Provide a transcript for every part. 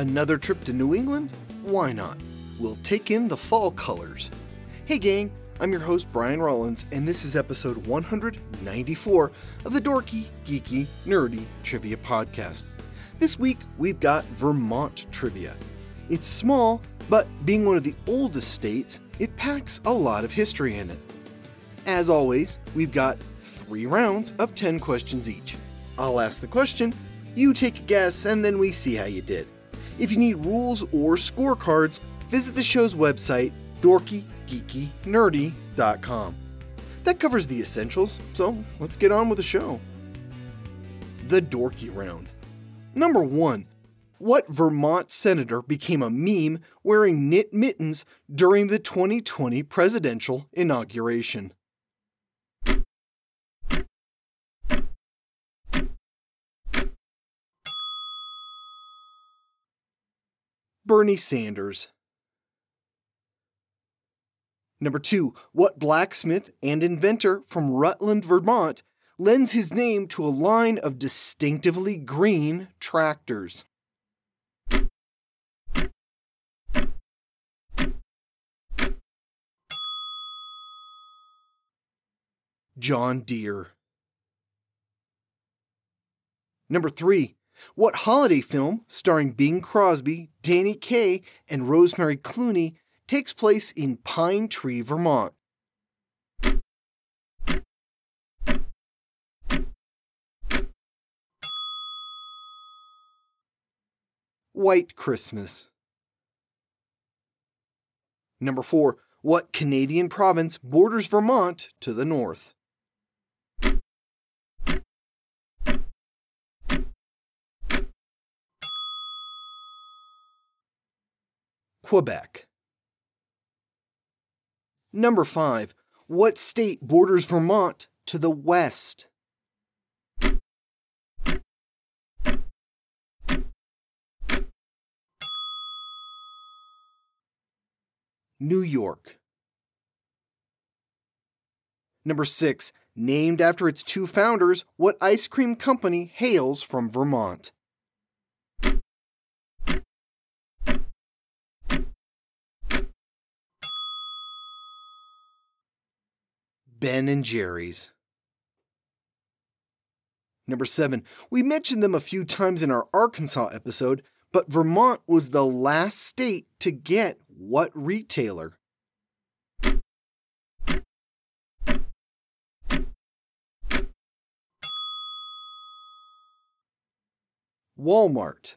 Another trip to New England? Why not? We'll take in the fall colors. Hey, gang, I'm your host, Brian Rollins, and this is episode 194 of the Dorky, Geeky, Nerdy Trivia Podcast. This week, we've got Vermont trivia. It's small, but being one of the oldest states, it packs a lot of history in it. As always, we've got three rounds of 10 questions each. I'll ask the question, you take a guess, and then we see how you did. If you need rules or scorecards, visit the show's website, dorkygeekynerdy.com. That covers the essentials, so let's get on with the show. The Dorky Round. Number 1. What Vermont senator became a meme wearing knit mittens during the 2020 presidential inauguration? Bernie Sanders. Number two, what blacksmith and inventor from Rutland, Vermont lends his name to a line of distinctively green tractors? John Deere. Number three, what holiday film starring Bing Crosby, Danny Kaye, and Rosemary Clooney takes place in Pine Tree, Vermont? White Christmas. Number 4. What Canadian province borders Vermont to the north? Quebec. Number 5. What state borders Vermont to the west? New York. Number 6. Named after its two founders, what ice cream company hails from Vermont? Ben and Jerry's. Number 7. We mentioned them a few times in our Arkansas episode, but Vermont was the last state to get what retailer? Walmart.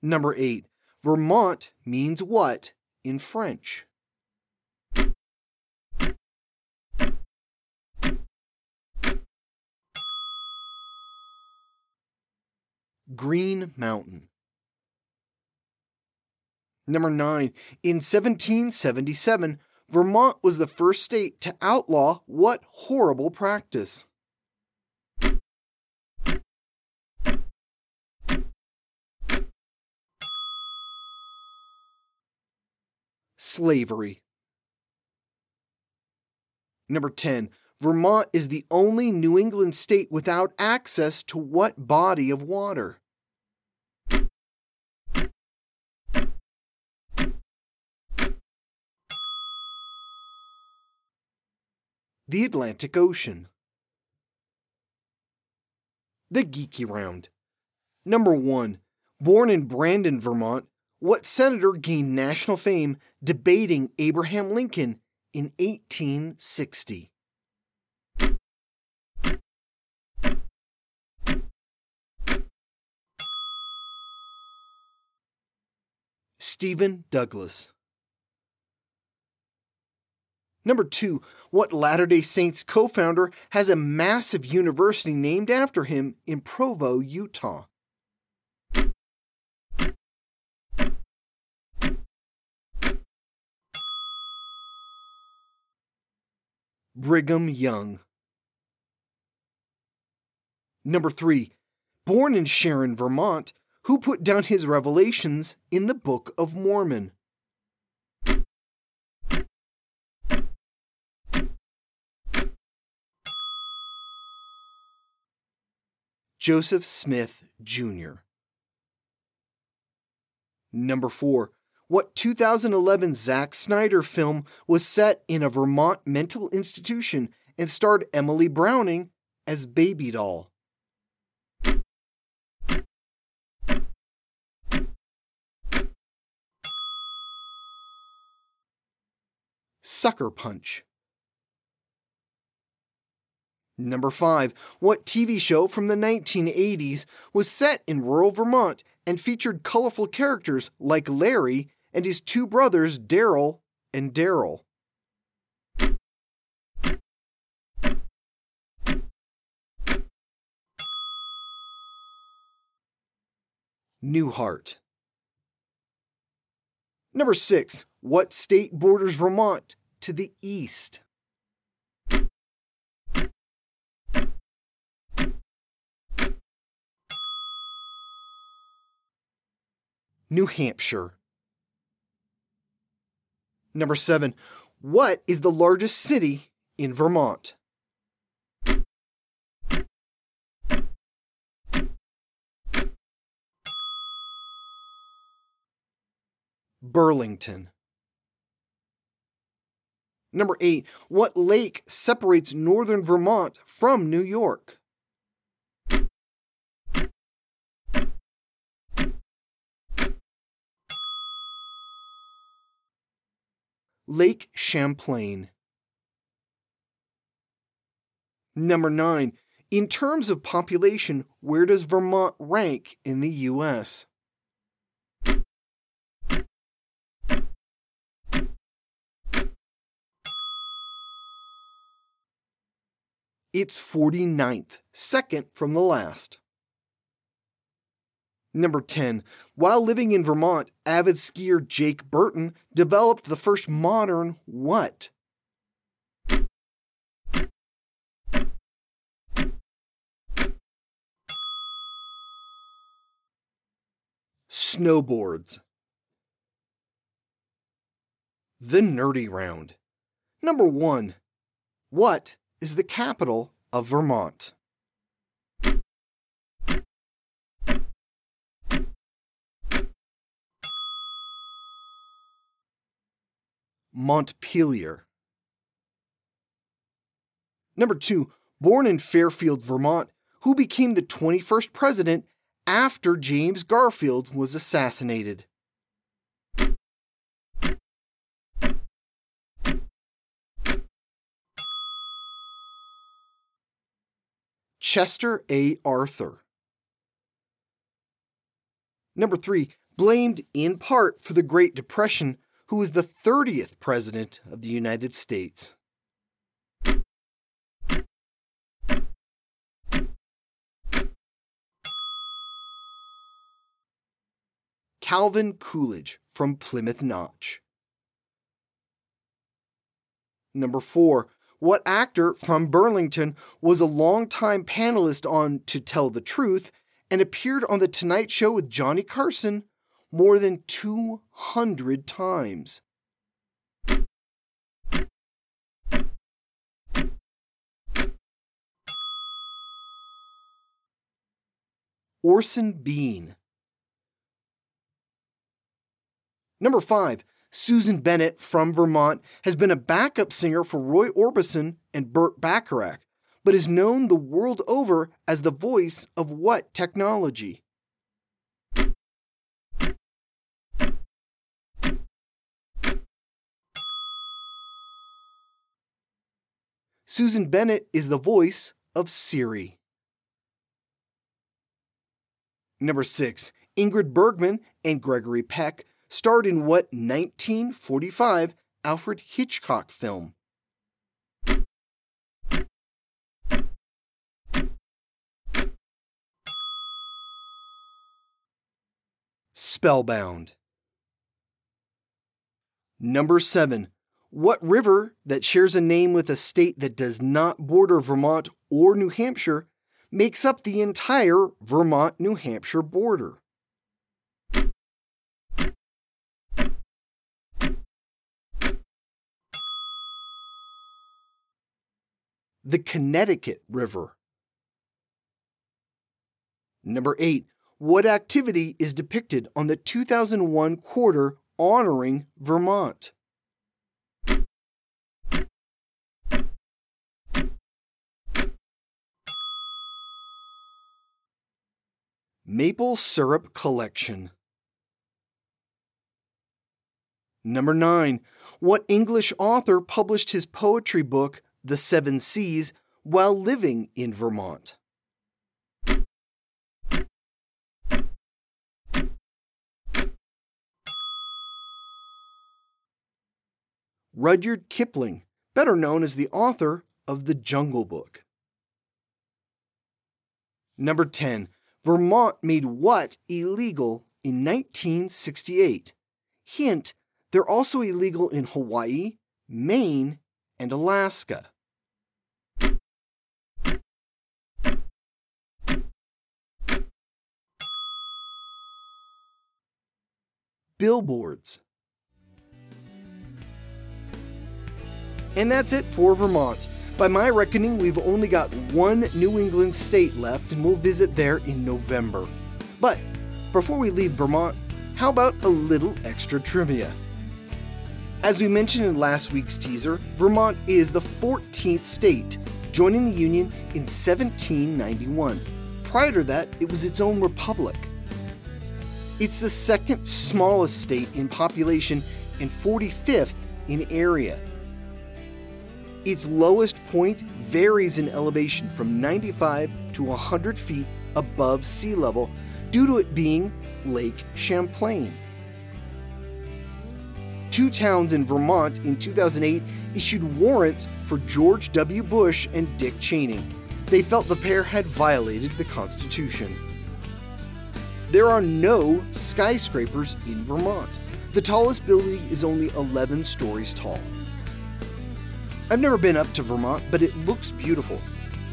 Number 8. Vermont means what in French? Green Mountain. Number 9. In 1777, Vermont was the first state to outlaw what horrible practice? Slavery. Number 10. Vermont is the only New England state without access to what body of water? The Atlantic Ocean. The Geeky Round. Number 1. Born in Brandon, Vermont, what senator gained national fame debating Abraham Lincoln in 1860? Stephen Douglas. Number two, what Latter day Saints co founder has a massive university named after him in Provo, Utah? Brigham Young. Number three, born in Sharon, Vermont, who put down his revelations in the Book of Mormon? Joseph Smith Jr. Number 4. What 2011 Zack Snyder film was set in a Vermont mental institution and starred Emily Browning as Baby Doll? Sucker Punch. Number 5. What TV show from the 1980s was set in rural Vermont and featured colorful characters like Larry and his two brothers, Daryl and Daryl? Newhart. Number 6. What state borders Vermont to the east? New Hampshire. Number 7. What is the largest city in Vermont? Burlington. Number 8. What lake separates northern Vermont from New York? Lake Champlain. Number 9. In terms of population, where does Vermont rank in the U.S.? It's 49th, second from the last. Number 10. While living in Vermont, avid skier Jake Burton developed the first modern what? Snowboards. The Nerdy Round. Number 1. What is the capital of Vermont? Montpelier. Number two, born in Fairfield, Vermont, who became the 21st president after James Garfield was assassinated. Chester A. Arthur. Number three, blamed in part for the Great Depression, who was the 30th President of the United States. Calvin Coolidge from Plymouth Notch. Number four, what actor from Burlington was a longtime panelist on To Tell the Truth and appeared on The Tonight Show with Johnny Carson more than 200 times? Orson Bean. Number 5. Susan Bennett from Vermont has been a backup singer for Roy Orbison and Burt Bacharach, but is known the world over as the voice of what technology? Susan Bennett is the voice of Siri. Number 6. Ingrid Bergman and Gregory Peck starred in what 1945 Alfred Hitchcock film? Spellbound. Number 7. What river that shares a name with a state that does not border Vermont or New Hampshire makes up the entire Vermont New Hampshire border? the Connecticut River. Number 8. What activity is depicted on the 2001 quarter honoring Vermont? Maple Syrup Collection. Number 9. What English author published his poetry book, The Seven Seas, while living in Vermont? Rudyard Kipling, better known as the author of The Jungle Book. Number 10. Vermont made what illegal in 1968? Hint, they're also illegal in Hawaii, Maine, and Alaska. Billboards. And that's it for Vermont. By my reckoning, we've only got one New England state left, and we'll visit there in November. But before we leave Vermont, how about a little extra trivia? As we mentioned in last week's teaser, Vermont is the 14th state, joining the Union in 1791. Prior to that, it was its own republic. It's the second smallest state in population and 45th in area. Its lowest point varies in elevation from 95 to 100 feet above sea level due to it being Lake Champlain. Two towns in Vermont in 2008 issued warrants for George W. Bush and Dick Cheney. They felt the pair had violated the Constitution. There are no skyscrapers in Vermont. The tallest building is only 11 stories tall. I've never been up to Vermont, but it looks beautiful.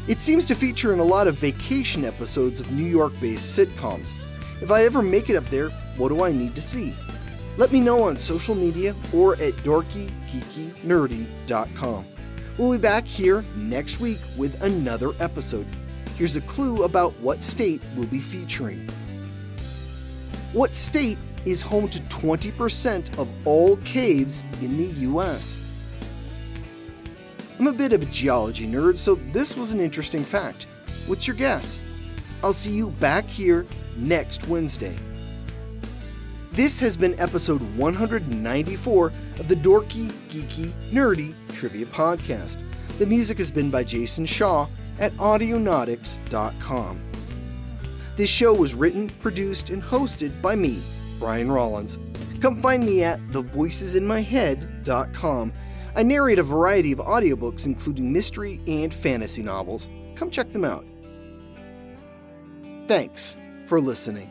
It seems to feature in a lot of vacation episodes of New York based sitcoms. If I ever make it up there, what do I need to see? Let me know on social media or at dorkygeekynerdy.com. We'll be back here next week with another episode. Here's a clue about what state we'll be featuring. What state is home to 20% of all caves in the US? I'm a bit of a geology nerd, so this was an interesting fact. What's your guess? I'll see you back here next Wednesday. This has been episode 194 of the Dorky, Geeky, Nerdy Trivia Podcast. The music has been by Jason Shaw at Audionautix.com. This show was written, produced, and hosted by me, Brian Rollins. Come find me at thevoicesinmyhead.com I narrate a variety of audiobooks, including mystery and fantasy novels. Come check them out. Thanks for listening.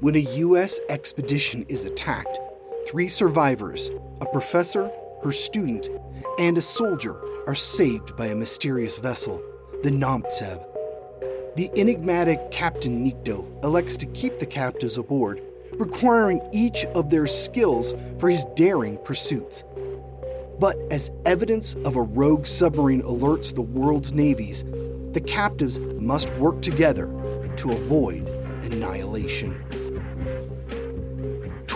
When a U.S. expedition is attacked, three survivors, a professor, her student, and a soldier, are saved by a mysterious vessel, the Nomtsev. The enigmatic Captain Nikto elects to keep the captives aboard, requiring each of their skills for his daring pursuits. But as evidence of a rogue submarine alerts the world's navies, the captives must work together to avoid annihilation.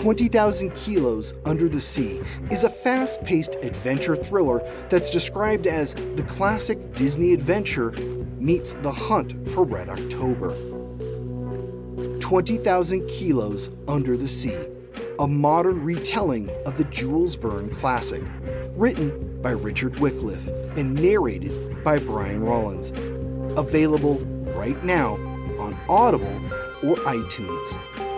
20,000 Kilos Under the Sea is a fast paced adventure thriller that's described as the classic Disney adventure meets the hunt for Red October. 20,000 Kilos Under the Sea, a modern retelling of the Jules Verne classic, written by Richard Wycliffe and narrated by Brian Rollins. Available right now on Audible or iTunes.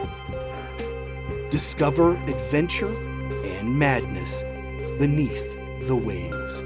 Discover adventure and madness beneath the waves.